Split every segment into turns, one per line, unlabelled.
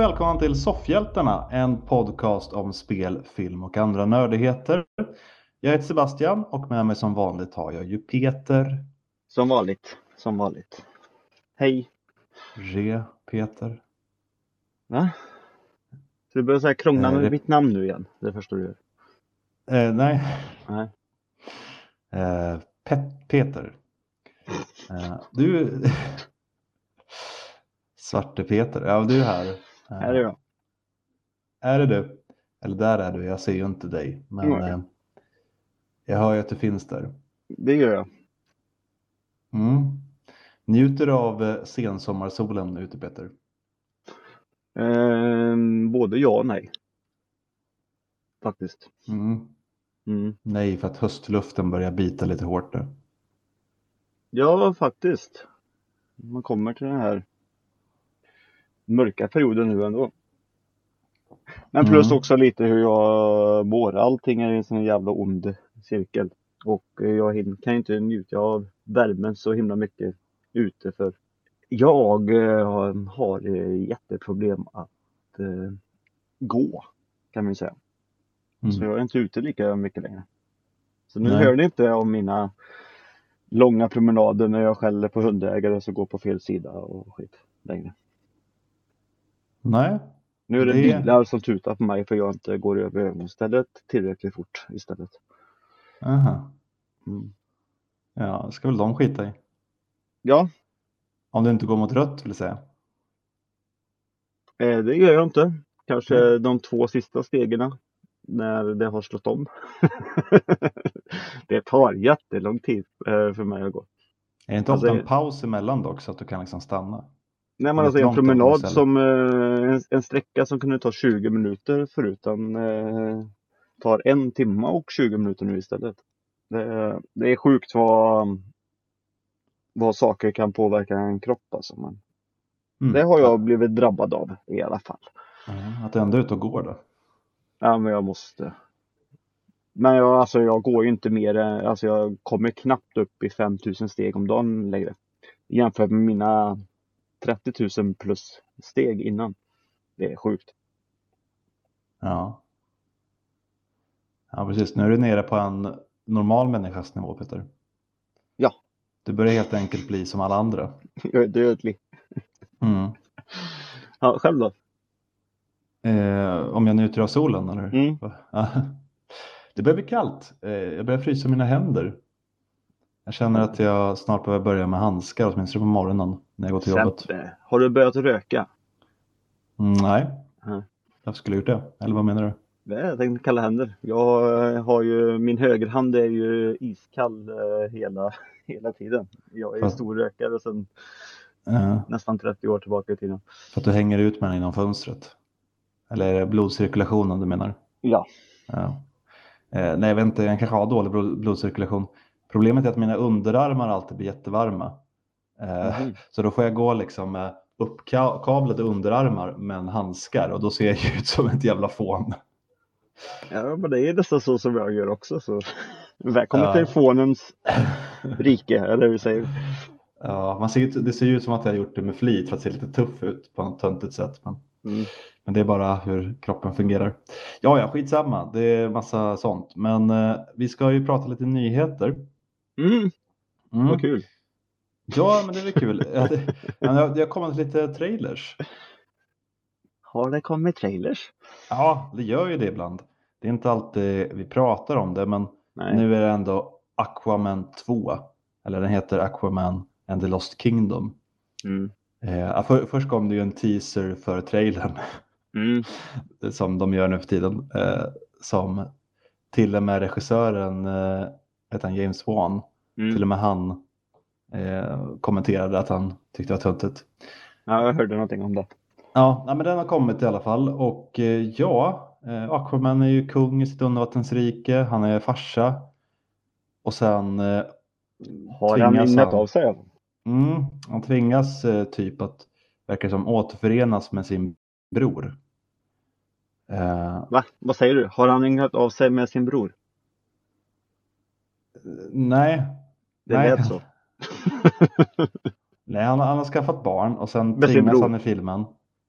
Och välkomna till Soffhjältarna, en podcast om spel, film och andra nördigheter. Jag heter Sebastian och med mig som vanligt har jag ju Peter.
Som vanligt, som vanligt. Hej!
Re Peter.
Va? Så du börjar säga krångla
Eh,
med
det-
mitt namn nu igen? Det förstår du
Eh, nej,
Nej.
eh, Pet- Peter. Eh, du... Svarte Peter, ja du är här. Eh,
Här är jag.
Är det du? Eller där är du, jag ser ju inte dig. Men eh, jag hör ju att du finns där.
Det gör jag.
Mm. Njuter du av eh, sensommarsolen ute Peter?
Ehm, både ja och nej. Faktiskt.
Mm.
Mm.
Nej, för att höstluften börjar bita lite hårt nu.
Ja, faktiskt. Man kommer till den här mörka perioden nu ändå. Men plus
Mm.
också lite hur jag mår. Allting är en sån jävla ond cirkel. Och jag kan inte njuta av värmen så himla mycket ute för jag eh, har- eh, jätteproblem att eh, gå kan man ju säga.
Mm.
Så jag är inte ute lika mycket längre. Så nu
Nej.
hör ni inte om mina långa promenader när jag skäller på hundägare som går på fel sida och skit längre.
Nej,
Nu är det,
Det-
bilar som tutar på mig för jag inte går över övergångsstället tillräckligt fort istället.
Aha.
Mm.
Ja, det ska väl de skita i.
Ja,
Om du inte går mot rött vill säga.
eh, det gör jag inte. Kanske de två sista stegen när det har slått om. det tar jättelång tid eh, för mig att gå.
Är det inte
Alltså,
ofta en paus emellan dock så att du kan liksom stanna?
Nej men alltså en promenad som eh, en, en sträcka som kunde ta 20 minuter förut den eh, tar en timme och 20 minuter nu istället. Det, är- det är sjukt vad, vad saker kan påverka en kropp alltså. Men
Mm.
det har jag blivit drabbad av i alla fall.
Ja, att ändå ute och går då.
Ja men jag måste. Men jag, alltså, jag går ju inte mer, än- alltså jag kommer knappt upp i 5000 steg om dagen längre. Jämfört med mina 30 000 plus steg innan. Det är sjukt.
Ja. Ja, precis. Nu är du nere på en normal människas nivå Peter.
Ja.
Du börjar helt enkelt bli som alla andra.
Jag är dödlig.
Mm.
Ja, själv då?
Eh, om jag njuter av solen eller?
Mm.
Ja. Det börjar bli kallt. Eh, jag börjar frysa mina händer. Jag känner att jag snart behöver börja med handskar åtminstone på morgonen när jag går till jobbet.
Har du börjat röka?
Mm, nej,
Nej.
jag skulle gjort det. Eller vad menar du?
Jag tänkte kalla händer. Jag eh, har ju, min högerhand är ju iskall eh, hela, hela tiden. Jag är
Fast-
stor rökare sedan
Eh,
nästan 30 år tillbaka i tiden.
för att du hänger ut med den inom fönstret. Eller är det blodcirkulationen du menar?
Ja.
Ja. Eh, nej, jag vet inte. Jag kanske har dålig blod- blodcirkulation. Problemet är att mina underarmar alltid blir jättevarma.
Mhm.
Så då får jag gå liksom med uppkavlade underarmar men handskar och då ser jag ut som ett jävla fån.
Ja, men det är nästan så som jag gör också. Så. Välkommen
Ja.
till fånens rike, eller hur säger
Ja, man ser, det ser ju ut som att jag har gjort det med flit för att se lite tuff ut på något töntigt sätt. Men,
mm.
men det är bara hur kroppen fungerar. Ja, ja, skitsamma. Det är massa sånt. Men eh, vi ska ju prata lite nyheter.
Mm,
Mm.
vad kul.
Ja, men det är kul. Det har kommit lite trailers.
Har det kommit trailers?
Ja, det gör ju det ibland. Det är inte alltid vi pratar om det, men
Nej.
nu är det ändå Aquaman 2. Eller den heter Aquaman and the Lost Kingdom.
Mm.
Eh, för, först kom det ju en teaser för trailern
Mm.
som de gör nu för tiden. Eh, som till och med regissören, eh, heter han James Wan,
Mm.
till och med han eh, kommenterade att han tyckte det var töntigt.
Ja, jag hörde någonting om det.
Ja, men den har kommit i alla fall och eh, ja, eh, Aquaman är ju kung i sitt undervattensrike, han är farsa och sen eh,
Har han minnet av sig?
Mm, han tvingas eh, typ att, verkar som, återförenas med sin bror. Eh,
Va? Vad säger du? Har han ringat av sig med sin bror?
nej,
Det
Nej.
lät så.
nej han, han har skaffat barn och sen
Med sin
tvingas
bror?
han i filmen.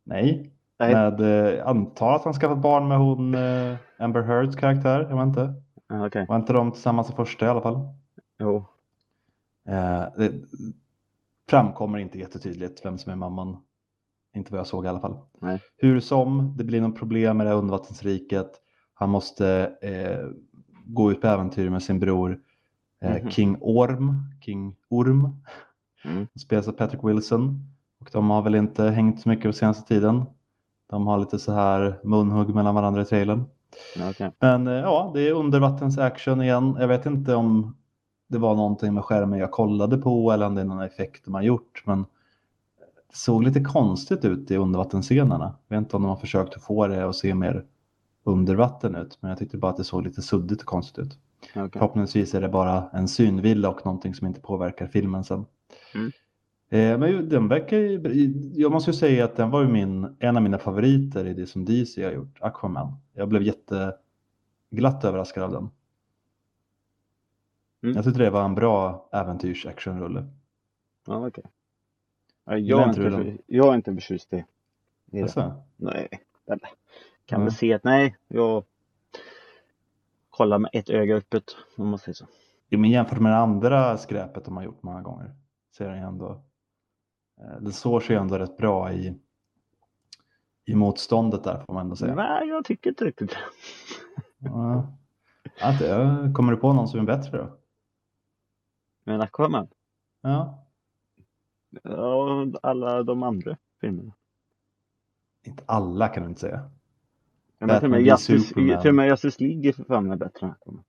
Nej,
Nej.
Med, eh, antar att han skaffat barn med hon eh, Amber Heards karaktär. Jag vet inte.
Ja, Okej.
Var inte de tillsammans i första i alla fall?
Jo.
Eh, det framkommer inte jättetydligt vem som är mamman. Inte vad jag såg i alla fall.
Nej.
Hur som, det blir något problem med det här undervattensriket. Han måste eh, gå ut på äventyr med sin bror eh,
Mhm.
King Orm. King Orm.
Mm.
Spelas av Patrick Wilson. Och de har väl inte hängt så mycket på senaste tiden. De har lite så här munhugg mellan varandra i trailern.
Okej.
Men eh, ja, det är undervattensaction igen. Jag vet inte om det var någonting med skärmen jag kollade på eller om det är någon effekt de har gjort. Men det såg lite konstigt ut i undervattensscenerna. Jag vet inte om de har försökt få det att se mer under vatten ut. Men jag tyckte bara att det såg lite suddigt och konstigt ut.
Okej.
Förhoppningsvis är det bara en synvilla och någonting som inte påverkar filmen sen.
Mm.
Eh, men den verkar jag måste ju säga att den var ju min, en av mina favoriter i det som DC har gjort, Aquaman. Jag blev jätteglatt överraskad av den.
Mm.
Jag tyckte det var en bra äventyrs-actionrulle.
Ja,
Gillar
jag, är
inte
inte
du
för, jag är inte förtjust i, i.
Alltså,
Nej. Eller, kan väl se att nej, jag kollar med ett öga öppet om man säger så.
jo, men jämfört med det andra skräpet de har gjort många gånger så den ju ändå, eh, den står sig ändå rätt bra i, i motståndet där får man ändå säga.
Nej, jag tycker inte riktigt det.
Ja. Det- Kommer du på någon som är bättre då?
Men Aquaman,
Ja,
ja, alla de andra filmerna.
inte alla kan du inte säga.
Ja, men till, och med Justice,
Superman.
till och med Justice League är för fan med bättre än.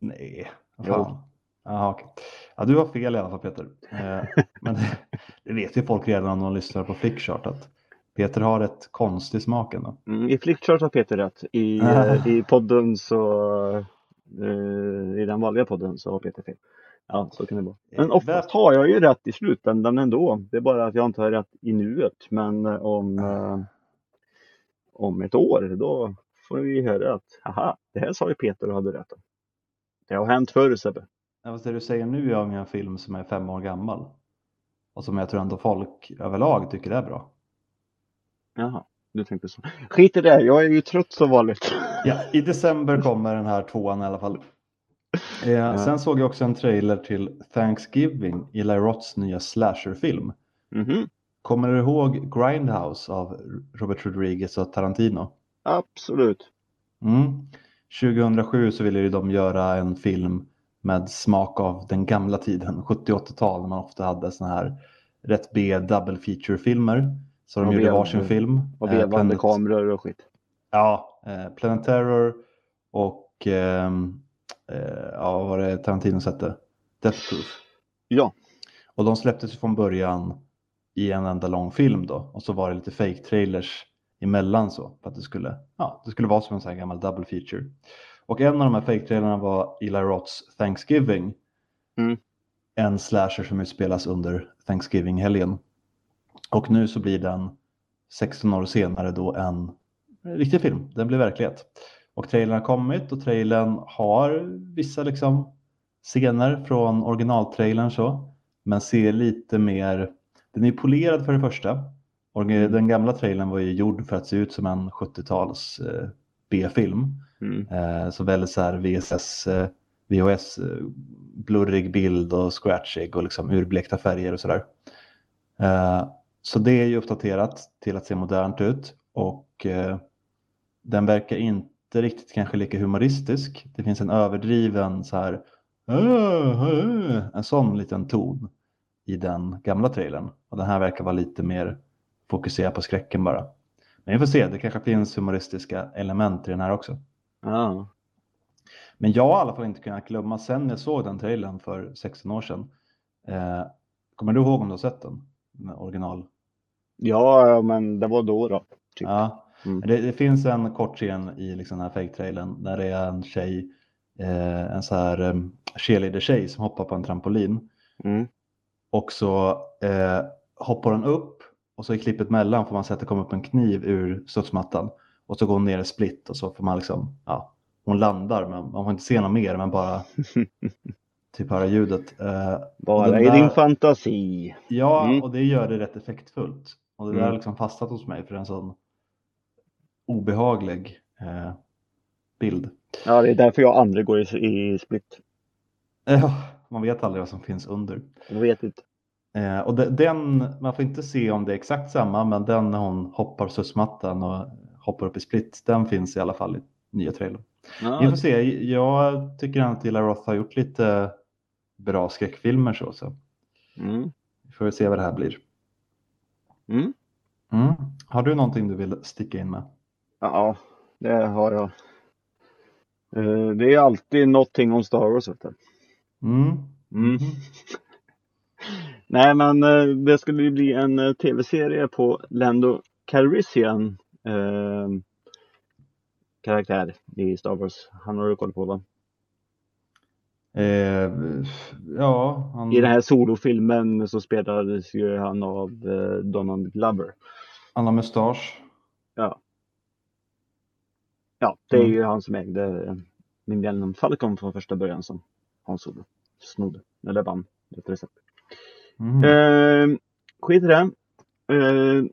Nej, vad
Jo.
fan. Jaha, okej. Ja, du har fel i alla fall Peter. Eh, men det, det vet ju folk redan om de lyssnar på Flickchart att Peter har ett konstig smak ändå.
Mm, I Flickchart har Peter rätt. I, eh, i podden så eh, i den vanliga podden så har Peter fel. Ja, så kan det vara. Men
Eh,
oftast har jag ju rätt i slutändan ändå. Det är bara att jag inte har rätt i nuet. Men om, om ett år då får vi höra att haha, det här sa ju Peter och hade rätt. Det har hänt förr Sebbe.
Ja, fast det du säger nu är om en film som är fem år gammal. Och som jag tror ändå folk överlag tycker är bra.
Jaha, du tänkte så. Skit i det, jag är ju trött som vanligt.
Ja, i december kommer den här tvåan i alla fall. Eh, Sen såg jag också en trailer till Thanksgiving, Eli Roths nya slasherfilm.
Mhm,
Kommer du ihåg Grindhouse av Robert Rodriguez och Tarantino?
absolut.
Mm. 2007 så ville ju de göra en film med smak av den gamla tiden, 70-80-tal, när man ofta hade såna här rätt B double feature-filmer. Så de
Och
gjorde varsin film.
Och
Eh,
vevande
Planet-
kameror och skit.
Ja, eh, Planet Terror och ehm, eh, ja, vad var det Tarantino hette? Death Proof.
Ja,
Och de släpptes ju från början i en enda lång film då. Och så var det lite fake trailers emellan så. För att det skulle, ja, det skulle vara som en sån här gammal double feature. Och en av de här fake trailerna var Eli Roths Thanksgiving.
Mm.
En slasher som utspelas under Thanksgiving-helgen. Och nu så blir den 16 år senare då en riktig film. Den blir verklighet. Och trailern har kommit och trailern har vissa liksom scener från originaltrailern så. Men ser lite mer, den är polerad för det första. Och den gamla trailern var ju gjord för att se ut som en 70-tals eh, B-film.
mm.
Eh, så väldigt så här VSS, eh, VHS, eh, blurrig bild och scratchig och liksom urblekta färger och sådär. Eh, så det är ju uppdaterat till att se modernt ut och eh, den verkar inte riktigt kanske lika humoristisk. Det finns en överdriven så här, en sån liten ton i den gamla trailern. Och den här verkar vara lite mer fokuserad på skräcken bara. Men vi får se, det kanske finns humoristiska element i den här också.
ja.
Men jag har i alla fall inte kunnat glömma sen jag såg den trailern för 16 år sedan. Eh, kommer du ihåg om du har sett den? Original?
ja, ja, men det var då då. Typ.
Ja.
Mm.
Det, det finns en kort scen i liksom den här fake-trailern där det är en tjej, eh, en så här eh, cheerleader-tjej som hoppar på en trampolin.
Mm.
Och så eh, hoppar hon upp och så i klippet mellan får man se att det kommer upp en kniv ur studsmattan. Och så går hon ner i split och så får man liksom, ja, hon landar men man får inte se något mer men bara typ höra ljudet. Eh,
Bara i
där-
din fantasi.
ja,
Mm.
och det gör det rätt effektfullt. Och det där har
Mm.
liksom fastnat hos mig för en sån obehaglig eh, bild.
Ja, det är därför jag aldrig går i, i split.
Ja, man vet aldrig vad som finns under.
Jag vet inte.
Eh, och de, den, man får inte se om det är exakt samma, men den när hon hoppar sussmattan och hoppar upp i split, den finns i alla fall i nya trailern. Vi
Ja,
får se, jag tycker att Ila Roth har gjort lite bra skräckfilmer så, så
mm,
vi får se vad det här blir.
mm.
Mm. Har du någonting du vill sticka in med?
ja, det har jag. Eh, Det är alltid någonting om Star Wars. Vet du.
Mm.
Mm. Nej, men eh, det skulle ju bli en eh, tv-serie på Lando Calrissian eh, karaktär i Star Wars. Han har du koll på va?
Eh, ja, han,
I den här solofilmen så spelades ju han av eh, Donald Glover.
han har mustasch.
Ja. Ja, det är
Mm.
ju han som ägde eh, Millennium Falcon från första början som Han Solo snodde, eller vann, rättare sagt.
Mm.
Eh, skit i det. Eh,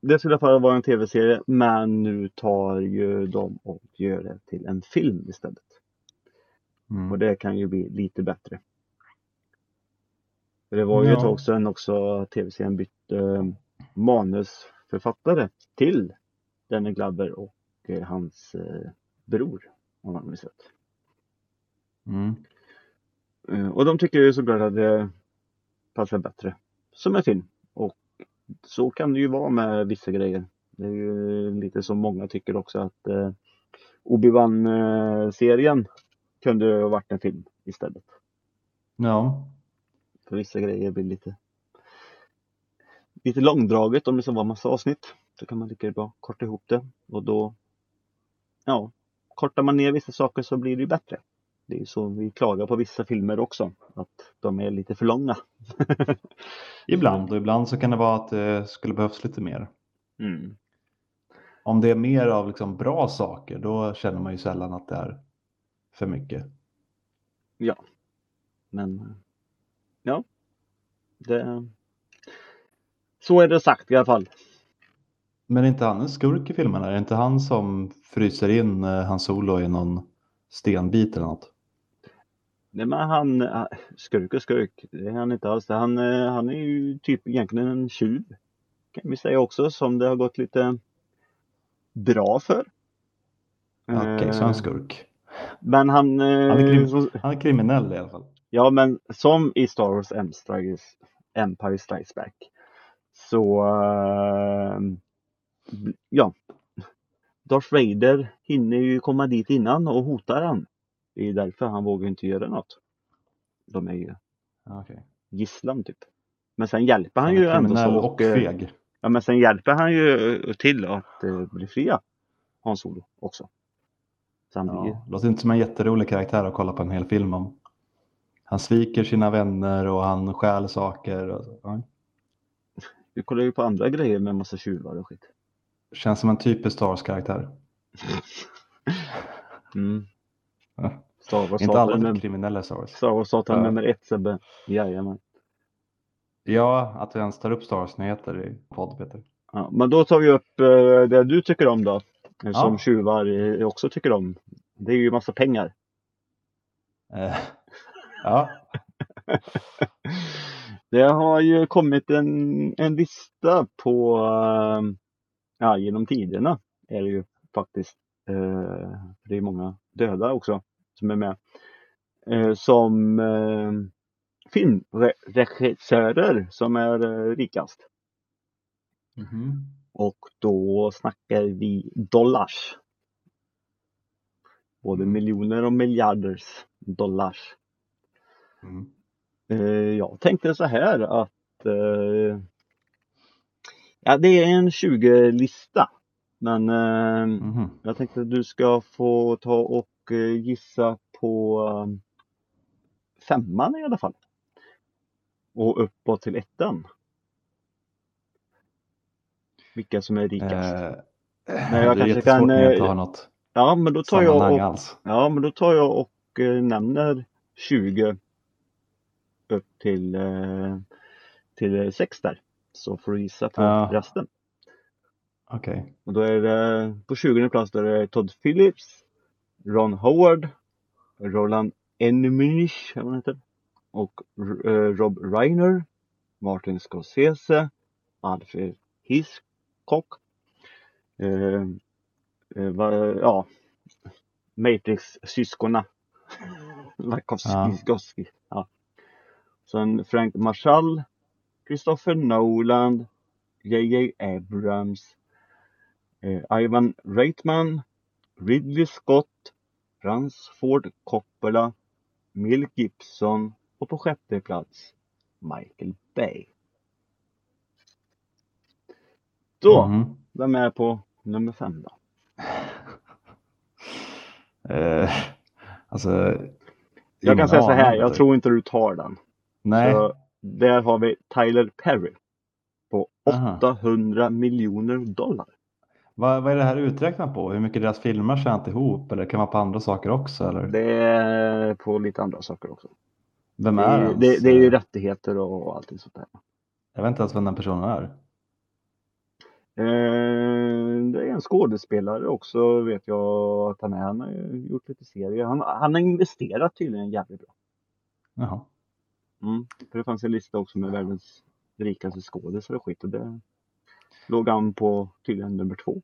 det skulle i alla fall vara en tv-serie men nu tar ju de och gör det till en film istället.
Mm.
Och det kan ju bli lite bättre. För det var ju
Ja.
ett tag sedan också tv-serien bytte eh, manusförfattare till Danny Glover och eh, hans eh, bror. Om man minns rätt.
Mm.
Eh, och de tycker ju såklart att det passar bättre som en film. Och så kan det ju vara med vissa grejer. Det är ju lite som många tycker också att eh, Obi-Wan-serien kunde ha varit en film istället.
Ja,
För vissa grejer blir lite lite långdraget om det så var massa avsnitt. Så kan man lika bra korta ihop det och då ja, kortar man ner vissa saker så blir det ju bättre. Det är så vi klagar på vissa filmer också, att de är lite för långa.
ibland och ibland så kan det vara att det skulle behövas lite mer.
Mm.
Om det är mer av liksom bra saker då känner man ju sällan att det är för mycket.
Men ja, det, så är det sagt i alla fall.
Men är inte han en skurk i filmen? Är det inte han som fryser in eh, hans solo i någon stenbit eller något?
Nej men han, äh, skurk och skurk, det är han inte alls. Han, eh, han är ju typ egentligen en tjuv. Kan vi säga också, som det har gått lite bra för.
Okej, så
Eh,
han är skurk.
Men han, eh,
Han är krim- Han är kriminell i alla fall.
ja men som i Star Wars Empire Strikes, Back. Så, eh, ja. Darth Vader hinner ju komma dit innan och hotar han. Det är därför han vågar inte göra något. De är ju
Ja, Okej.
gisslan typ. Men sen hjälper han
Han
ju ändå så
och
eh,
feg.
Ja men sen hjälper han ju eh, till att eh, bli fria. Hans Solo också. Så han blir
Ja, låter inte som en jätterolig karaktär att kolla på en hel film om. Han sviker sina vänner och han stjäl saker. Och så. Ja.
vi kollar ju på andra grejer med massa tjuvar och skit.
Känns som en typisk Star Wars-karaktär.
Mm.
Ja.
Star Wars
Inte alla
num-
kriminella Star Wars.
Star Wars satan
Ja.
nummer ett Sebbe. Jajamän.
Ja, att vi ens tar upp Star Wars-nyheter i podd, Peter.
Ja, men då tar vi upp eh, det du tycker om då. eh, Som
Ja.
tjuvar eh, också tycker om. Det är ju massa pengar.
Eh, ja,
Det har ju kommit en, en lista på, eh, ja genom tiderna är det ju faktiskt. Det är många döda också som är med. Eh, som eh, filmregissörer som är eh, rikast.
Mhm.
Och då snackar vi dollars. Både
Mm.
miljoner och miljarders dollars.
Mm.
Jag tänkte så här att eh, Ja, det är en 20-lista. Men eh,
Mhm.
jag tänkte att du ska få ta och eh, gissa på eh, femman i alla fall. Och uppåt till ettan. Vilka som är rikast.
Eh,
Men jag
det är
kanske
jättesvårt
kan,
jag inte
eh,
har något
Ja, men då tar jag och,
alls.
ja, men då tar jag och eh, nämner 20 upp till, eh, till 6 där. Så får du gissa på
Ja.
resten.
Okej.
Och då är det på 20 plats då är Todd Phillips, Ron Howard, Roland Emmerich, och eh, Rob Reiner, Martin Scorsese, Alfred Hitchcock, eh, eh, ja, Matrix-syskonen. Wachowski,
Ja.
Ja. Sen Frank Marshall, Christopher Nolan, J.J. Abrams, eh, Ivan Reitman, Ridley Scott, Frans Ford Coppola, Mel Gibson och på sjätte plats Michael Bay. Då,
Mhm.
vem är på nummer fem då?
Eh, alltså.
Jag kan säga så här, jag tror inte du tar den.
Nej.
Så där har vi Tyler Perry på
Aha.
800 miljoner dollar.
Vad, vad är det här uträknat på? Hur mycket deras filmer tjänat ihop? Eller kan det vara på andra saker också? Eller?
Det är på lite andra saker också.
Vem
Det
är ens,
det, det är ju
eh,
rättigheter och allting sånt där.
Jag vet inte ens vem den personen är.
Eh, det är en skådespelare också vet jag att han är. Han har gjort lite serier. Han, han har investerat tydligen jävligt bra.
Jaha.
Mm. För det fanns en lista också med världens rikaste skådisar och skit och det låg han på tydligen nummer två.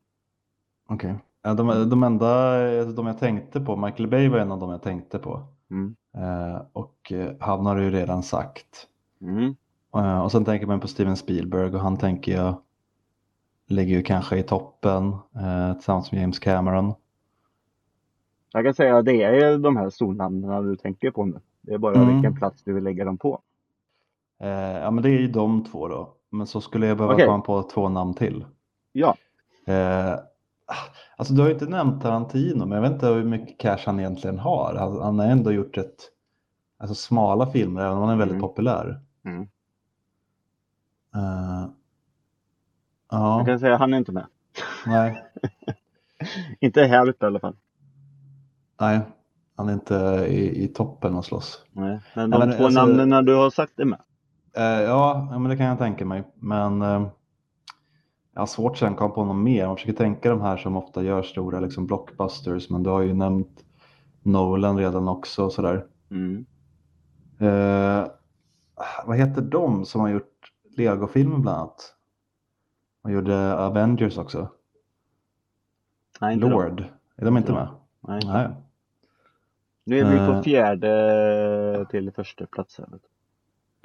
Okej. Ja, de, de enda eh, de jag tänkte på, Michael Bay var en av de jag tänkte på.
Mm.
Eh, och eh, han har ju redan sagt.
Mm.
Eh, och sen tänker man på Steven Spielberg och han tänker jag ligger ju kanske i toppen eh, tillsammans med James Cameron.
Jag kan säga att det är de här stornamnen du tänker på nu. Det är bara
Mm.
vilken plats du vill lägga dem på.
Ja men det är ju de två då. Men så skulle jag behöva
Okej.
komma på två namn till.
Ja,
Eh, alltså du har ju inte nämnt Tarantino men jag vet inte hur mycket cash han egentligen har. Han, han har ändå gjort ett alltså smala filmer även om han är väldigt
Mm.
populär.
Mm. Jag
ja,
kan säga att han är inte med.
nej,
Inte här uppe i alla fall.
nej, han är inte i, i toppen och slåss.
Nej. Men de
men
två
alltså-
namnen du har sagt är med.
Eh, ja, men det kan jag tänka mig. Men eh, jag har svårt att komma på någon mer. Man försöker tänka de här som ofta gör stora liksom, blockbusters. Men du har ju nämnt Nolan redan också och sådär.
Mm.
Eh, vad heter de som har gjort Lego-filmer bland annat? Och gjorde Avengers också.
Nej.
Lord. Är de inte med?
Nej.
Nej.
Nu är vi
Eh.
på fjärde till första plats här.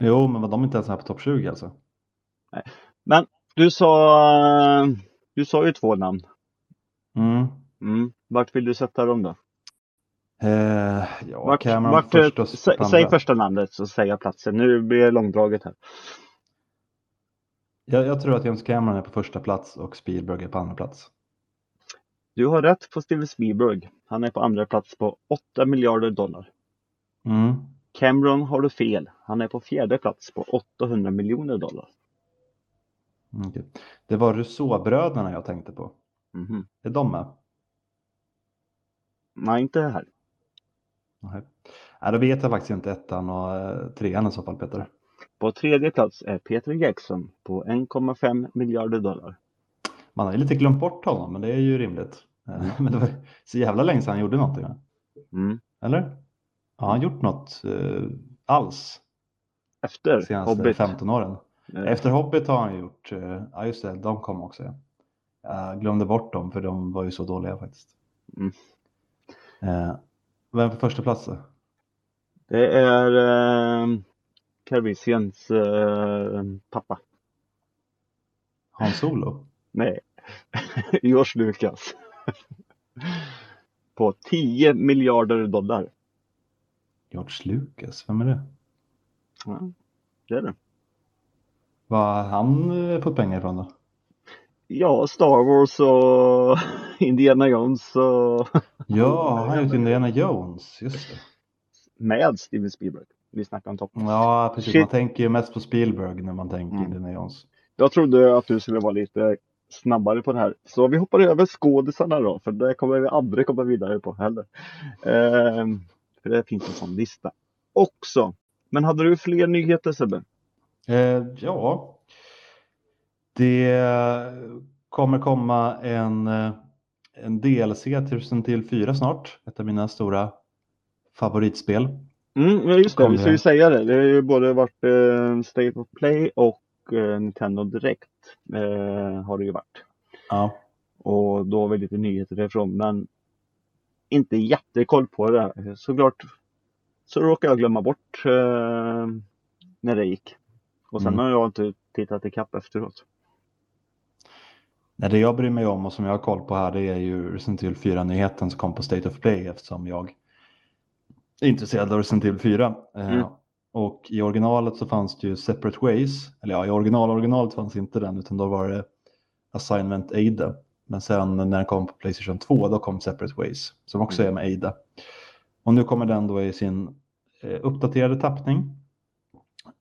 Jo, men var de inte ens med på topp 20 alltså?
Men du sa, du sa ju två namn.
Mm.
Mm. Vart vill du sätta dem då?
Eh, ja,
Vart,
Cameron
vart,
först och
sä, säg första namnet så säger jag platsen. Nu blir det långdraget här.
Jag, jag tror att James Cameron är på första plats och Spielberg är på andra plats.
Du har rätt på Steven Spielberg. Han är på andra plats på 8 miljarder dollar.
Mm.
Cameron har du fel. Han är på fjärde plats på 800 miljoner dollar.
Okej. Det var Rousseau-bröderna jag tänkte på.
Mhm.
Är de med?
Nej, inte här.
Nej. Nej, då vet jag faktiskt inte ettan och eh, trean i så fall Peter.
På tredje plats är Peter Jackson på 1,5 miljarder dollar.
Man har ju lite glömt bort honom men det är ju rimligt. Eh, Men det var så jävla länge sedan han gjorde någonting.
Mm.
Eller? Har han gjort något eh, alls
Efter
senaste
Hobbit.
15 åren?
Eh,
Efter Hobbit har han gjort, eh, ja just det, de kom också. Ja. Jag glömde bort dem för de var ju så dåliga faktiskt.
Mm.
Eh, vem på första plats då?
Det är eh, Calrissians eh, pappa.
Hans Solo?
Nej, George Lucas. på 10 miljarder dollar.
George Lucas, vem är det?
Ja, det är det.
Var han eh, fått pengar ifrån då?
Ja, Star Wars och Indiana Jones och
Ja, han har gjort Indiana Jones, just det.
med Steven Spielberg. Vi snackar om topp.
Ja, precis.
Shit.
Man tänker ju mest på Spielberg när man tänker
Mm.
Indiana Jones.
Jag trodde att du skulle vara lite snabbare på det här. Så vi hoppar över skådisarna då, för det kommer vi aldrig komma vidare på heller. Ehm, för det finns en sån lista också. Men hade du fler nyheter Sebbe?
Eh, ja, Det kommer komma en, eh, en DLC till Resident Evil 4 snart. Ett av mina stora favoritspel.
Mm, ja, just det, vi ska ju säga det. Det har ju både varit eh, State of Play och eh, Nintendo Direct eh, har det ju varit.
Ja.
Och då har vi lite nyheter därifrån men inte jättekoll på det. Såklart så råkade jag glömma bort eh, när det gick. Och sen
Mm.
har jag inte tittat ikapp efteråt.
Nej, det jag bryr mig om och som jag har koll på här det är ju Resident Evil 4-nyheten som kom på State of Play eftersom jag är intresserad av Resident Evil 4. Eh,
Mm.
Och i originalet så fanns det ju Separate Ways, eller ja, i original originalet fanns inte den utan då var det Assignment Ada. Men sen när den kom på Playstation 2 då kom Separate Ways som också är med Ada. Och nu kommer den då i sin eh, uppdaterade tappning.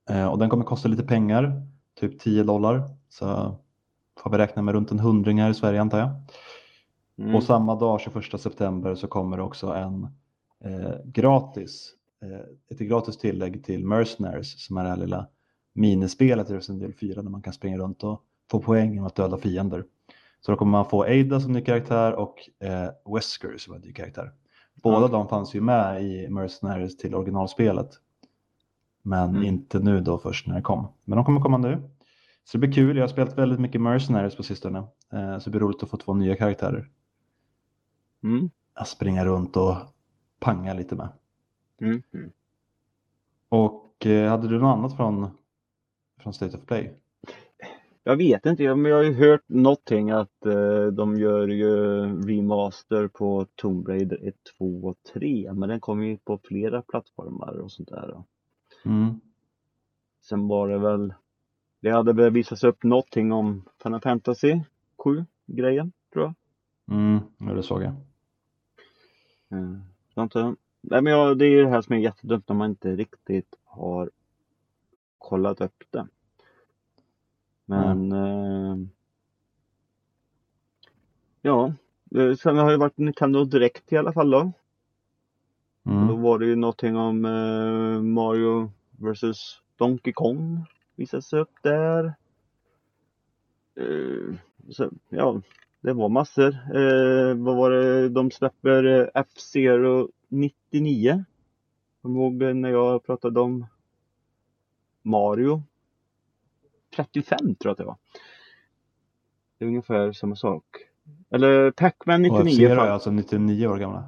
Eh, och den kommer kosta lite pengar, typ 10 dollar. Så får vi räkna med runt en hundring här i Sverige antar jag.
Mm.
Och samma dag, 21 september, så kommer det också en eh, gratis, eh, ett gratis tillägg till Mercenaries som är det här lilla minispelet i Resident Evil 4 där man kan springa runt och få poäng genom att döda fiender. Så då kommer man få Ada som ny karaktär och eh, Wesker som en ny karaktär. Båda
Ja.
de fanns ju med i Mercenaries till originalspelet. Men
Mm.
inte nu då först när det kom. Men de kommer komma nu. Så det blir kul. Jag har spelat väldigt mycket Mercenaries på sistone. Eh, så det blir roligt att få två nya karaktärer
Mm.
att springa runt och panga lite med.
Mm. Mm.
Och eh, hade du något annat från, från State of Play?
Jag vet inte, jag- men jag har ju hört någonting att eh, de gör ju remaster på Tomb Raider 1, 2 och 3 men den kommer ju på flera plattformar och sånt där.
Mm.
Sen var det väl, det hade väl visats upp någonting om Final Fantasy 7 grejen tror jag.
Mm, ja, det såg jag.
Eh, så inte, nej men jag, det är ju det här som är jättedumt när man inte riktigt har kollat upp det. Men eh, ja, eh, sen har det varit Nintendo Direkt i alla fall då. Och Då
Mm.
var det ju någonting om eh, Mario vs Donkey Kong visades upp där. Eh, så, ja, det var massor. Eh, vad var det? De släpper eh, F-Zero 99. Kommer ihåg när jag pratade om Mario? 35 tror jag att det var. Det är ungefär samma sak. Eller Pac-Man
Och
99.
F-Zero
fan.
är alltså 99 år gamla.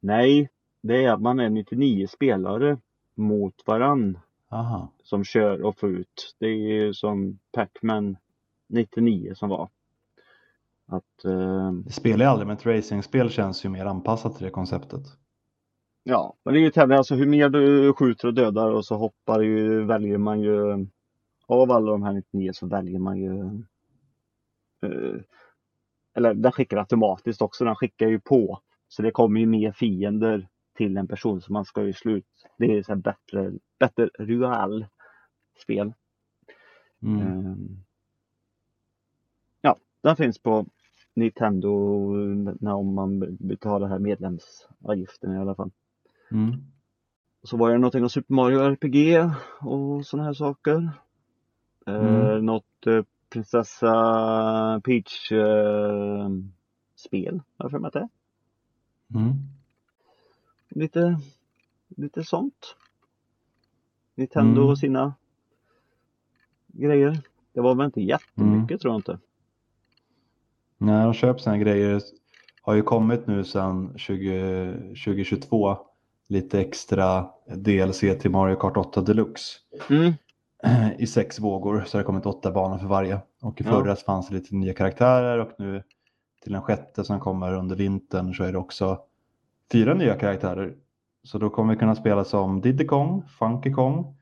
Nej, det är att man är 99 spelare mot varann
Aha.
som kör och får ut. Det är ju som Pac-Man 99 som var. Att, eh,
Det spelar jag aldrig, men ett racingspel känns ju mer anpassat till det konceptet.
ja, men det är ju tävling, alltså hur mer du skjuter och dödar och så hoppar ju, väljer man ju av alla de här 99 så väljer man ju eh, eller den skickar automatiskt också, den skickar ju på. Så det kommer ju mer fiender till en person så man ska ju slut. Det är så här bättre, bättre real spel.
Mm.
Ehm, Ja, den finns på Nintendo när om man betalar här medlemsavgiften i alla fall.
Mm.
Så var det någonting om Super Mario RPG och sådana här saker. Eh,
Mm.
Något eh, Prinsessa Peach eh, spel, har jag för mig att det är.
Mm.
Lite, lite sånt. Nintendo
Mm.
och sina grejer. Det var väl inte jättemycket tror jag inte.
Nej, de köper sina grejer. Har ju kommit nu sedan 20, 2022 lite extra DLC till Mario Kart 8 Deluxe
Mm.
i sex vågor så det har kommit åtta banor för varje. Och i förra fanns det lite nya karaktärer och nu till den sjätte som kommer under vintern så är det också fyra nya karaktärer. Så då kommer vi kunna spela som Diddy Kong, Funky Kong,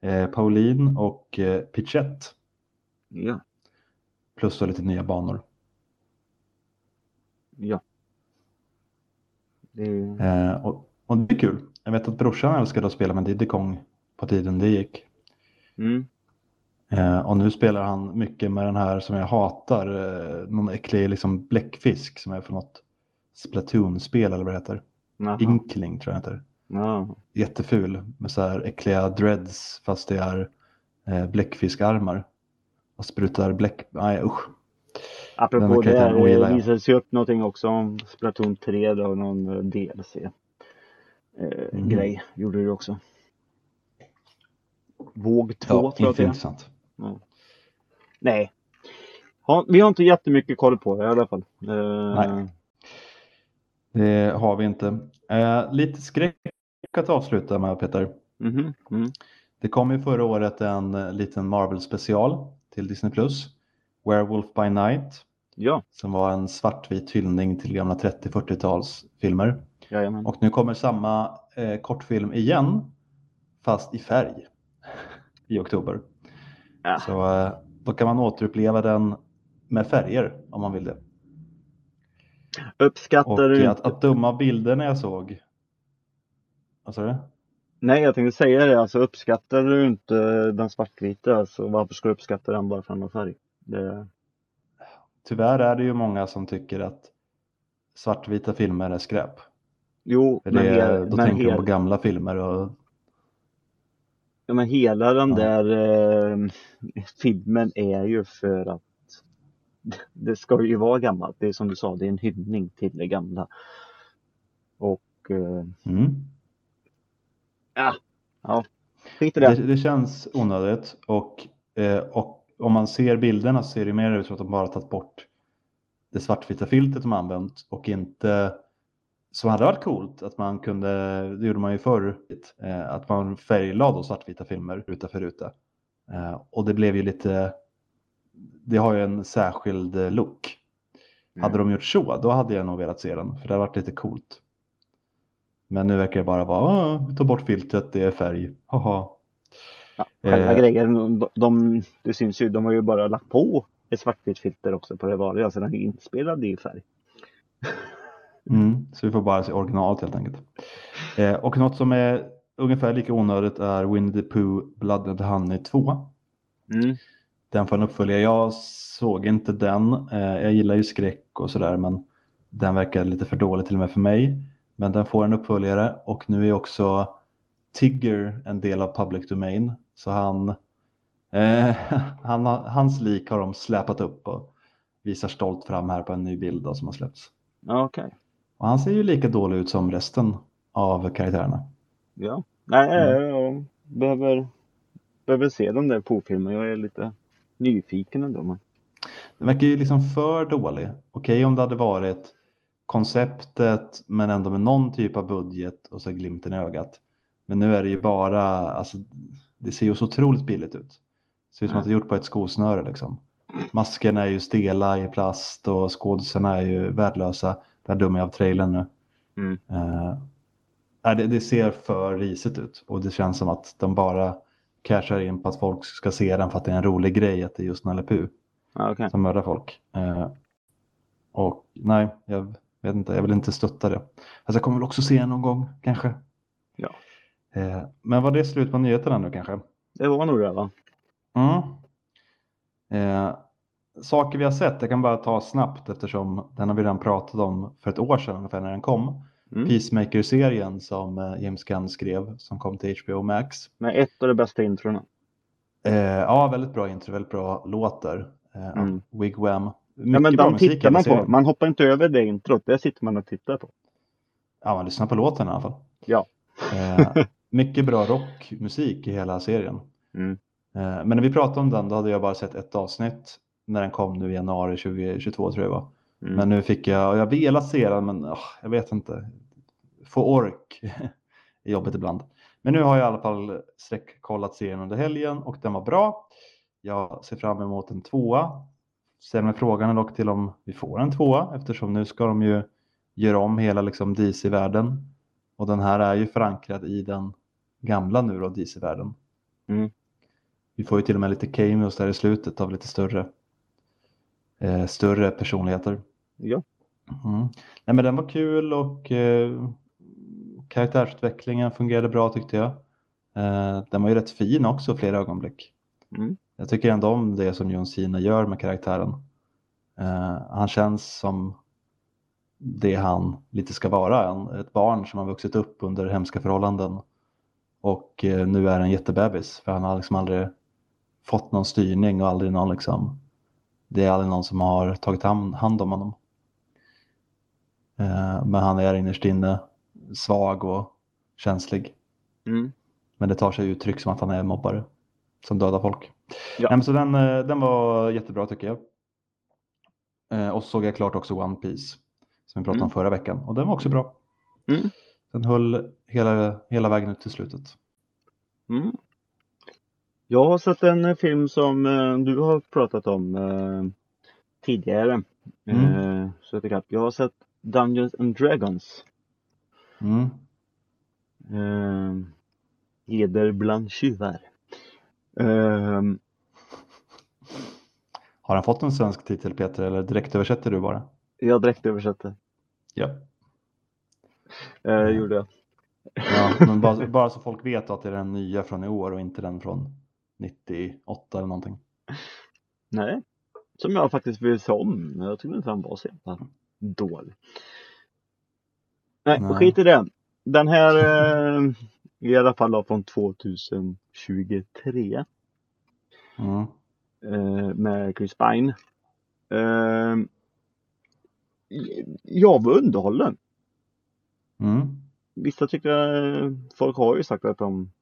eh, Pauline och eh, Pichette.
Ja,
Plus då lite nya banor.
ja. Det.
Eh, och, och det är kul. Jag vet att brorsan älskade att spela med Diddy Kong på tiden det gick.
Mm.
Eh, och nu spelar han mycket med den här som jag hatar, eh, någon äcklig liksom bläckfisk som är från något Splatoon-spel eller vad det heter.
Jaha.
Inkling tror jag det heter.
Ja.
Jätteful med så här äckliga dreads fast det är eh, bläckfiskarmar. och sprutar bläck. Nej usch.
Apropå det
ogillar
eh, visades ju upp någonting också om Splatoon 3 då, någon eh, DLC. Eh,
Mhm.
Grej gjorde det också. Våg 2
Ja,
tror jag det är.
intressant.
Nej. Ha, vi har inte jättemycket koll på det i alla fall. Eh,
Nej. Det har vi inte. Eh, lite skräck att avsluta med Peter.
mhm, mm.
Det kom ju förra året en eh, liten Marvel-special till Disney+. Werewolf by Night.
Ja,
Som var en svartvit hyllning till gamla 30-40-talsfilmer.
jajamän.
Och nu kommer samma eh, kortfilm igen. Fast i färg. I oktober.
Ja.
Så eh, då kan man återuppleva den med färger om man vill det. Och
Uppskattar du
eh, att, att döma bilderna jag såg. Vad sa du?
Nej, jag tänkte säga det. Alltså uppskattar du inte den svartvita, alltså varför ska du uppskatta den bara för att den har färg? Det...
Tyvärr är det ju många som tycker att svartvita filmer är skräp.
Jo,
För
men,
det,
he-
då
men,
tänker de på gamla filmer och
ja, men hela den där eh, filmen är ju för att det ska ju vara gammalt. Det är som du sa, det är en hyllning till det gamla. Och eh,
mm.
ja, ja, skit i
det,
det.
det känns onödigt och, eh, och om man ser bilderna så ser det mer ut som att de bara tagit bort det svartvita filtret de använt och inte som hade varit coolt att man kunde, det gjorde man ju förr, eh, att man färglade svartvita filmer ruta för ruta. Eh, och det blev ju lite, det har ju en särskild eh, look. Hade de gjort så, då hade jag nog velat se den, för det har varit lite coolt. Men nu verkar det bara vara, "Ah, vi tar bort filtret, det är färg, haha.
Ja, själva
Eh.
grejen, de, de, det syns ju, de har ju bara lagt på ett svartvitt filter också på det vanliga, så den är inspelad i färg.
Mm, så vi får bara se originalet helt enkelt. Eh, och något som är ungefär lika onödigt är Winnie the Pooh Blood and Honey 2.
Mm.
Den får en uppföljare. Jag såg inte den. Eh, jag gillar ju skräck och sådär men den verkar lite för dålig till och med för mig. Men den får en uppföljare och nu är också Tigger en del av public domain. Så han, eh, han, hans lik har de släpat upp och visar stolt fram här på en ny bild då, som har släppts.
Okej.
Och han ser ju lika dålig ut som resten av karaktärerna.
Ja. Nej,
Mm.
jag behöver, behöver se den där Pooh-filmen. Jag är lite nyfiken ändå. Men...
Den verkar ju liksom för dålig. Okej om det hade varit konceptet men ändå med någon typ av budget och så glimten i ögat. Men nu är det ju bara, alltså det ser ju så otroligt billigt ut. Det ser ut som att det är gjort på ett skosnöre liksom. Maskerna är ju stela i plast och skådisarna är ju värdelösa. Där dömer jag av trailern nu.
Mm.
Eh, det, det ser för risigt ut och det känns som att de bara cashar in på att folk ska se den för att det är en rolig grej att det är just Nalle
Ja, okej.
som mördar folk. Eh, och nej, jag vet inte, jag vill inte stötta det. Alltså jag kommer väl också se den någon gång kanske.
Ja.
Eh, men var det slut på nyheterna nu kanske?
Det var nog det va?
Mm. Eh, saker vi har sett, jag kan bara ta snabbt eftersom den har vi redan pratat om för ett år sedan ungefär när den kom.
Mm.
Peacemaker-serien som eh, James Gunn skrev som kom till HBO Max.
Med ett av de bästa introna.
Eh, ja, väldigt bra intro, väldigt bra låtar. Eh,
Mm.
Wigwam. Mycket
Ja, men
bra
de
musik i
tittar man på. Man hoppar inte över det introt. Det sitter man och tittar på.
Ja, man lyssnar på låten i alla fall.
Ja.
Eh, mycket bra rockmusik i hela serien.
Mm.
Eh, men när vi pratade om den, då hade jag bara sett ett avsnitt när den kom nu i januari 2022 tror jag var.
Mm.
Men nu fick jag, och jag velat se den, men åh, jag vet inte. Få ork är jobbigt ibland. Men nu har jag i alla fall sträckkollat serien under helgen och den var bra. Jag ser fram emot en tvåa. Ställer mig frågan dock till om vi får en tvåa eftersom nu ska de ju göra om hela liksom DC-världen. Och den här är ju förankrad i den gamla nu då DC-världen.
Mm.
Vi får ju till och med lite cameos där i slutet av lite större, eh, större personligheter.
Ja.
Mm. Nej, men den var kul och eh, karaktärsutvecklingen fungerade bra tyckte jag. Eh, den var ju rätt fin också flera ögonblick.
Mm.
Jag tycker ändå om det som John Cena gör med karaktären. Eh, han känns som det han lite ska vara, en, ett barn som har vuxit upp under hemska förhållanden. Och eh, nu är en jättebebis för han har liksom aldrig fått någon styrning och aldrig någon liksom, det är aldrig någon som har tagit hand, om honom. Eh, men han är innerst inne svag och känslig.
Mm.
Men det tar sig uttryck som att han är mobbare som dödar folk.
Ja.
Nej, så den, eh, den var jättebra tycker jag. Eh, och så såg jag klart också One Piece som vi pratade om
Mm.
förra veckan och den var också bra.
Mm.
Den höll hela, hela vägen ut till slutet.
Mm. Jag har sett en eh, film som eh, du har pratat om eh, tidigare.
Mm.
Så jag har sett Dungeons and Dragons.
Mm.
Eh, Heder bland tjuvar. Eh,
Har han fått en svensk titel Peter eller direkt översätter du bara?
jag direkt översätter.
Ja.
Eh, gjorde jag.
ja men bara, bara så folk vet att det är den nya från i år och inte den från 98 eller någonting.
Nej. Som jag faktiskt vill se om. Jag tyckte inte han var så jävla dålig. Nej,
Nej.
skit i det. Den här eh, i alla fall från 2023.
Mm.
eh, med Chris Pine. Eh, jag var underhållen.
Mm.
Vissa tycker, folk har ju sagt att de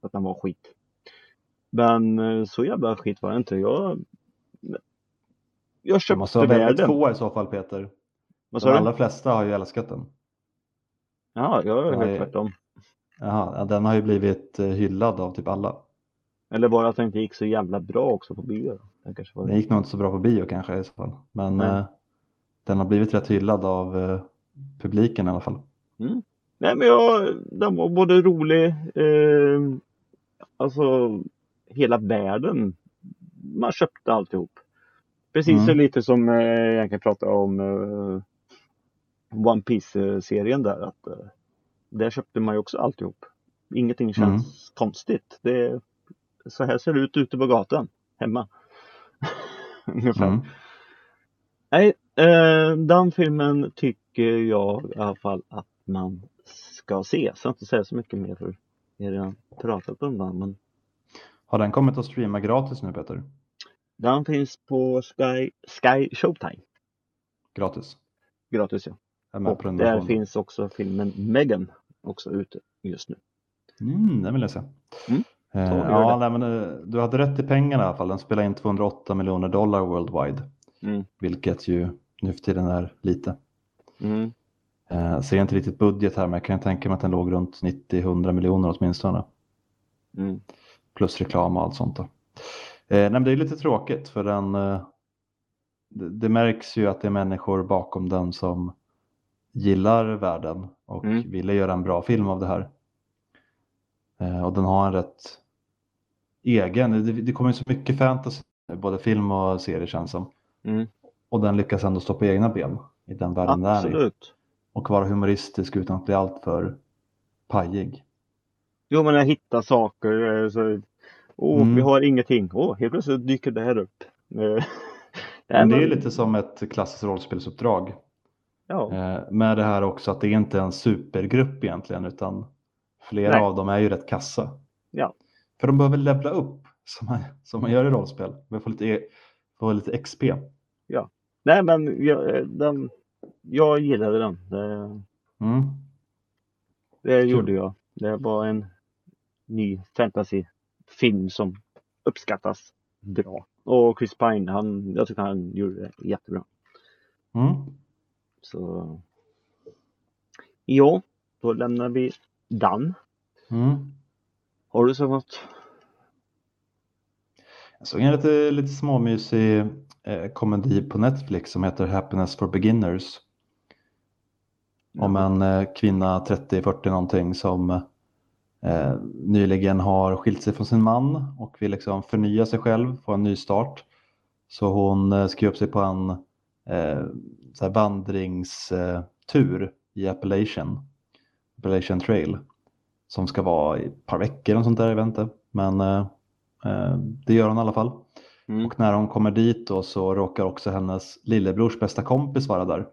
att den var skit. Men eh, så jävla skit var det inte. Jag jag
Det måste
köpte
vara väldigt
världen.
få i så fall Peter.
Vad
De
sa du?
allra flesta har ju älskat den.
Ja, jag har hört tvärtom.
Jaha, ja, den har ju blivit eh, hyllad av typ alla.
Eller bara att den inte gick så jävla bra också på bio. Den kanske var
Den gick nog inte så bra på bio kanske i så fall. Men eh, den har blivit rätt hyllad av eh, publiken i alla fall.
Nej men jag, den var både rolig, eh, alltså hela världen. Man köpte alltihop. Precis
Mm.
så lite som eh, jag egentligen pratade om eh, One Piece-serien där. Att, eh, där köpte man ju också alltihop. Ingenting känns
Mm.
konstigt. Det, så här ser det ut ute på gatan, hemma. Ungefär.
Mm.
Nej, eh, den filmen tycker jag i alla fall att man ska se. Så jag inte säga så mycket mer för jag har redan pratat om den. Men
Har den kommit att streama gratis nu Peter?
den finns på Sky, Sky Showtime.
Gratis?
Gratis ja. Och där finns också filmen Megan också ute just nu.
Mm, den vill jag se.
Mm.
Eh, ja, nej, men, eh, du hade rätt i pengarna i alla fall. Den spelar in 208 miljoner dollar worldwide.
Mm.
Vilket ju nu för tiden är lite.
Mm.
Eh, ser inte riktigt budget här men jag kan tänka mig att den låg runt 90-100 miljoner åtminstone.
Mm.
Plus reklam och allt sånt. Då. Eh, nej, det är lite tråkigt för den, eh, det, det märks ju att det är människor bakom den som gillar världen och
Mm.
ville göra en bra film av det här. Eh, och den har en rätt egen, det, det kommer ju så mycket fantasy, både film och serie känns som.
Mm.
Och den lyckas ändå stå på egna ben i den världen den är i.
Absolut.
Och vara humoristisk utan att bli alltför pajig.
Jo men jag hittar saker. eh, Så, åh,
Mm.
vi har ingenting. Åh, helt plötsligt dyker det här upp. Eh,
det är
men-
lite som ett klassiskt rollspelsuppdrag.
Ja.
Eh, med det här också att det är inte en supergrupp egentligen utan flera
Nej.
av dem är ju rätt kassa.
Ja.
För de behöver levla upp som man, som man gör i rollspel. Man får lite, e- får lite XP.
Nej men jag, den, jag gillade den. Det,
Mm.
det gjorde jag. Det var en ny fantasyfilm som uppskattas bra. Och Chris Pine, han, jag tycker han gjorde det jättebra.
Mm.
Så ja, då lämnar vi den.
Mm.
Har du sett något?
Jag såg en lite, lite småmysig eh, komedi på Netflix som heter Happiness for Beginners. Om en eh, kvinna 30-40 någonting som eh, nyligen har skilt sig från sin man och vill liksom förnya sig själv, få en ny start. Så hon eh, skrev upp sig på en eh, vandringstur i Appalachian, Appalachian Trail som ska vara i ett par veckor och sånt där, jag vet inte. Men eh, eh, det gör hon i alla fall.
Mm.
Och när hon kommer dit då så råkar också hennes lillebrors bästa kompis vara där.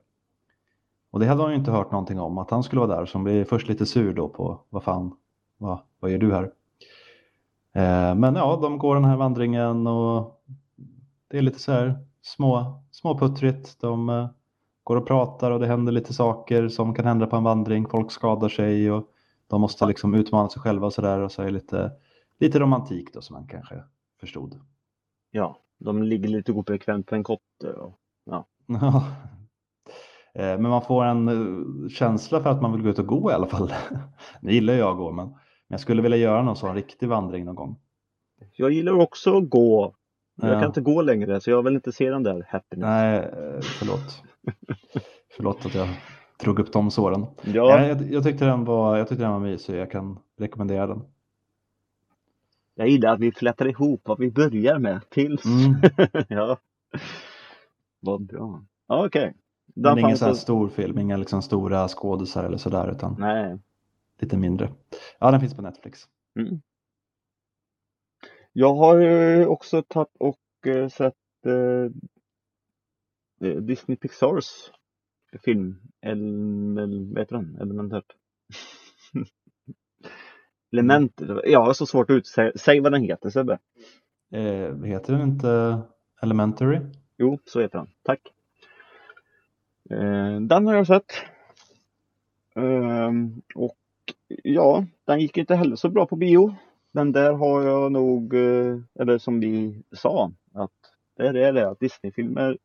Och det hade hon ju inte hört någonting om, att han skulle vara där. Så hon blir först lite sur då på, vad fan, vad, vad gör du här? Eh, men ja, de går den här vandringen och det är lite så här små, småputtrigt. De eh, går och pratar och det händer lite saker som kan hända på en vandring. Folk skadar sig och de måste liksom utmana sig själva och så där och så är det lite, lite romantik då som man kanske förstod.
Ja, de ligger lite obekvämt på en kotte. Och, ja.
Eh, Men man får en eh, känsla för att man vill gå ut och gå i alla fall. Nu gillar jag att gå, men jag skulle vilja göra någon sån riktig vandring någon gång.
Jag gillar också att gå. Jag
Ja.
kan inte gå längre så jag vill inte se den där happiness.
Nej, eh, förlåt. förlåt att jag drog upp de såren.
Ja,
Ja, jag, jag, tyckte den var, jag tyckte den var mysig, jag kan rekommendera den.
jag gillar att vi flätar ihop vad vi börjar med tills.
Mm.
ja. Vad bra. Okej.
Men
Den
ingen så här stor film, inga liksom stora skådisar eller sådär, utan
Nej.
Lite mindre. Ja, den finns på Netflix.
Mm. Jag har eh, också tagit och eh, sett eh, eh, Disney Pixars film, El, vad heter den? Elementärt. Element, jag har så svårt att utsäga, säg vad den heter Sebbe.
Eh, heter den inte Elementary?
Jo, så heter den. Tack. Eh, den har jag sett. Ehm, och ja, den gick inte heller så bra på bio. Den där har jag nog, eh, eller som vi sa, att det är det att Disney-filmer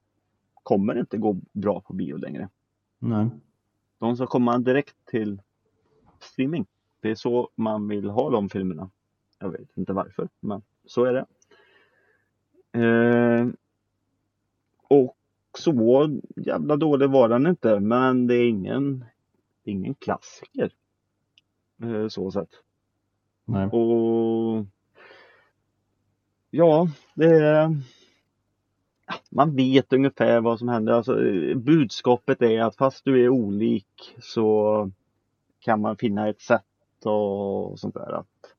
kommer inte gå bra på bio längre.
Nej.
De ska komma direkt till streaming. Det är så man vill ha de filmerna. Jag vet inte varför, men så är det. Eh, och så jävla dålig var den inte, men det är ingen, ingen klassiker. Eh, så sett.
Nej.
Och ja, det är man vet ungefär vad som händer. Alltså, budskapet är att fast du är olik så kan man finna ett sätt och sånt där att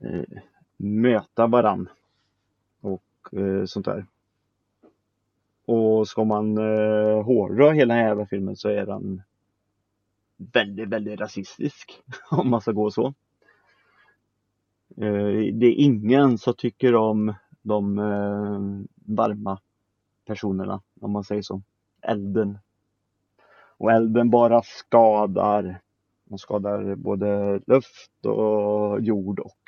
eh, möta varann och eh, sånt där. Och ska man eh, hårdra hela den här filmen så är den väldigt, väldigt rasistisk om man ska gå så. Eh, det är ingen som tycker om de eh, varma personerna, om man säger så. Elden. Och elden bara skadar. Den skadar både luft och jord och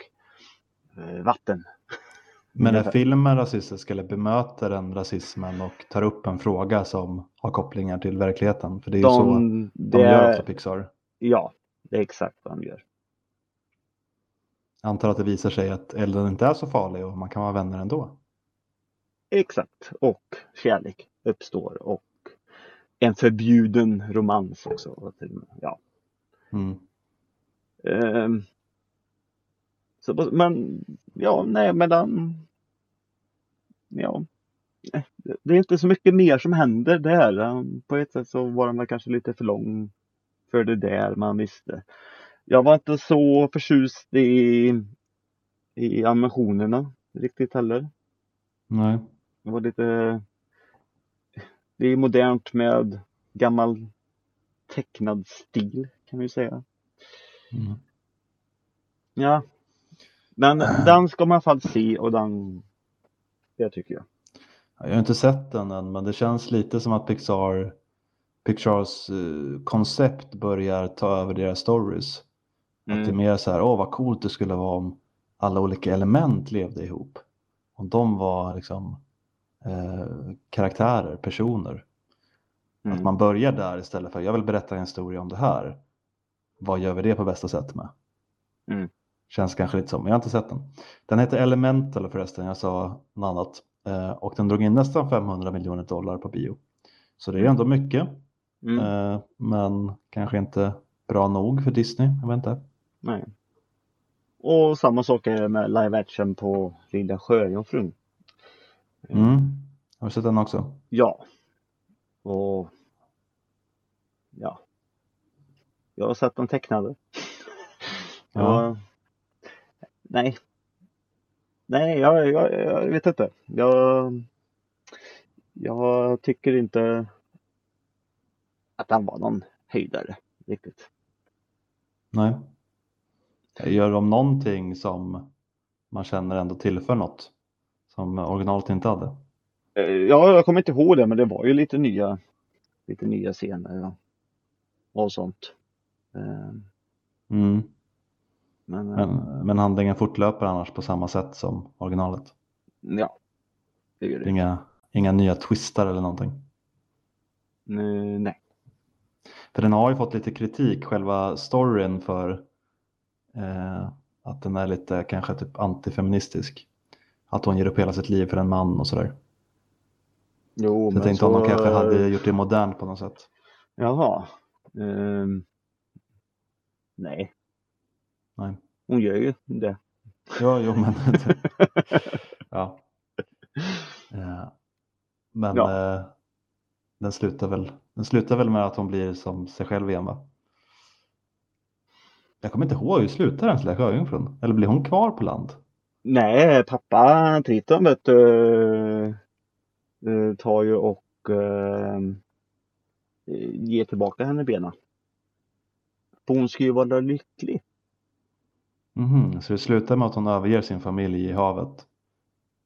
eh, vatten.
Men är
Ungefär.
filmen rasistisk eller bemöter den rasismen och tar upp en fråga som har kopplingar till verkligheten? För det är ju så
De,
de
det
gör ofta Pixar.
ja, det är exakt vad de gör.
Jag antar att det visar sig att elden inte är så farlig och man kan vara vänner ändå.
Exakt. Och kärlek uppstår och en förbjuden romans också. Ja.
Mm.
Ehm, så, men ja, nej men den... Ja. Det är inte så mycket mer som händer där. Um, På ett sätt så var den väl kanske lite för lång för det där man visste. Jag var inte så förtjust i, i animationerna riktigt heller.
Nej.
Det var lite... Det är modernt med gammal tecknad stil kan vi säga.
Mm.
Ja. Men den ska man i alla fall se och den... Det tycker jag.
Jag har inte sett den än, men det känns lite som att Pixar, Pixars eh, koncept börjar ta över deras stories. Att det är
Mm.
mer så här, åh vad coolt det skulle vara om alla olika element levde ihop. Om de var liksom eh, karaktärer, personer. Att
Mm.
man börjar där istället för, jag vill berätta en historia om det här. Vad gör vi det på bästa sätt med?
Mm.
Känns kanske lite som, men jag har inte sett den. Den heter Elemental förresten, jag sa något annat. Eh, och den drog in nästan 500 miljoner dollar på bio. Så det är ändå mycket,
Mm.
eh, men kanske inte bra nog för Disney, jag vet inte.
Nej. Och samma sak är det med live action på Lilla Sjöjungfrun.
Mm. Har du sett den också?
Ja. Och ja. Jag har sett den tecknade.
Ja.
Ja. Nej. Nej, jag, jag, jag vet inte. Jag, jag tycker inte att han var någon höjdare riktigt.
Nej. Gör de någonting som man känner ändå tillför något som originalet inte hade.
Eh, Ja, jag kommer inte ihåg det, men det var ju lite nya, lite nya scener ja. och sånt. Eh,
Mm.
Men, eh,
Men, men handlingen fortlöper annars på samma sätt som originalet.
ja, det gör
Det. Inga, inga nya twistar eller någonting.
Eh, Nej.
För den har ju fått lite kritik, själva storyn för eh, att den är lite kanske typ antifeministisk. Att hon ger upp hela sitt liv för en man och sådär.
Jo,
Så jag tänkte om de kanske hade gjort det modernt på något sätt.
Jaha. Ehm, nej,
Nej.
hon gör ju det.
Ja, jo men. ja. Eh, men
Ja.
eh, den, slutar väl, den slutar väl med att hon blir som sig själv igen va? Jag kommer inte ihåg, hur slutar den lilla sjöjungfrun? Eller blir hon kvar på land?
Nej, pappa Triton vet du, eh, tar ju och eh, ger tillbaka henne benen. För hon ska ju vara lycklig.
Mhm, Så det slutar med att hon överger sin familj i havet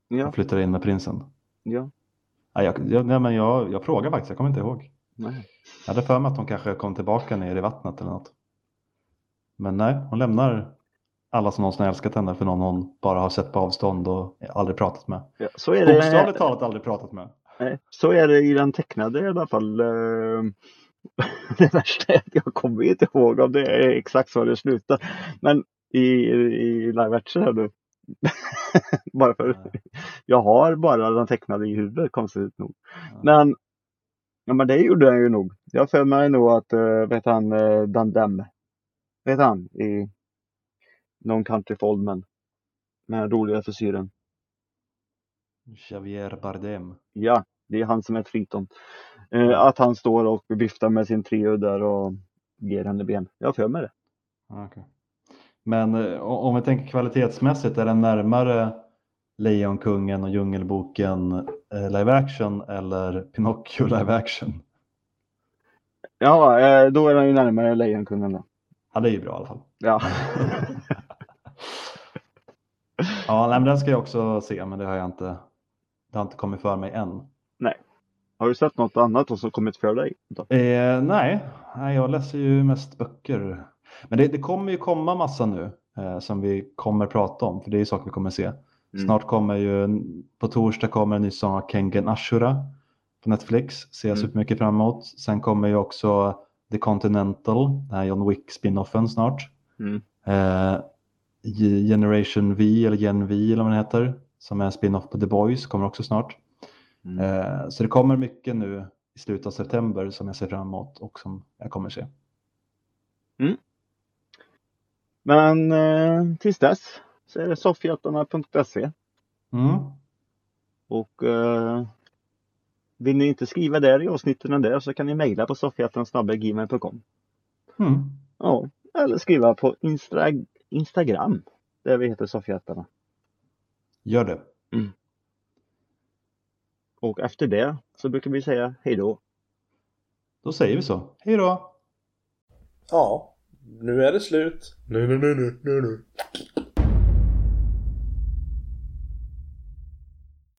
Ja,
och flyttar in med prinsen?
ja,
Nej, jag, jag, nej, men jag, jag frågar faktiskt, jag kommer inte ihåg.
nej.
Jag hade för mig att hon kanske kom tillbaka ner i vattnet eller något. Men nej, hon lämnar alla som någonsin har älskat henne för någon hon bara har sett på avstånd och aldrig pratat med.
Ja, så är det.
Bokstavligt talat aldrig pratat med.
Nej, så är det i den tecknade i alla fall. Eh, Det värsta är att jag kommer inte ihåg om det är exakt så det slutar. Men i, i live action här nu. bara för jag har bara den tecknade i huvudet konstigt nog.
Ja.
Men, ja, men det gjorde den ju nog. Jag för mig nog att, uh, vet han, uh, Dandem. Vet han i någon country men. Med roliga frisyren.
Javier Bardem.
Ja, det är han som är Triton. Eh, att han står och viftar med sin trio där och ger henne ben. Jag för mig det.
Ja, okej. Men eh, om vi tänker kvalitetsmässigt, är den närmare Lejonkungen och Djungelboken eh, live action eller Pinocchio live action?
Ja, eh, då är den ju närmare Lejonkungen då.
Ja, det är ju bra i alla fall.
Ja.
Ja, nej, men den ska jag också se, men det har jag inte. Det har inte kommit för mig än.
har du sett något annat och så kommit för dig?
Eh, nej, nej, jag läser ju mest böcker. Men det, det kommer ju komma massa nu eh, som vi kommer prata om, för det är ju saker vi kommer se.
Mm.
Snart kommer ju, på torsdag kommer en ny säsong av Kengen Ashura på Netflix. Ser jag
Mm.
supermycket fram emot. Sen kommer ju också The Continental, den här John Wick spinoffen snart.
Mm.
Eh, Generation V eller Gen V eller vad den heter, som är en spin-off på The Boys, kommer också snart.
Mm.
Eh, så det kommer mycket nu i slutet av september som jag ser fram emot och som jag kommer se.
Men eh, tills dess så är det soffhjältarna.se
Mm.
och eh, vill ni inte skriva där i avsnitten där så kan ni mejla på soffhjältarna.gmail.com
Mm.
Ja, eller skriva på Instra- Instagram där vi heter Soffhjältarna.
Gör det.
Och efter det så brukar vi säga hej då.
Då säger vi så. Hej då!
Ja, nu är det slut. Nu, nu, nu, nu, nu, nu.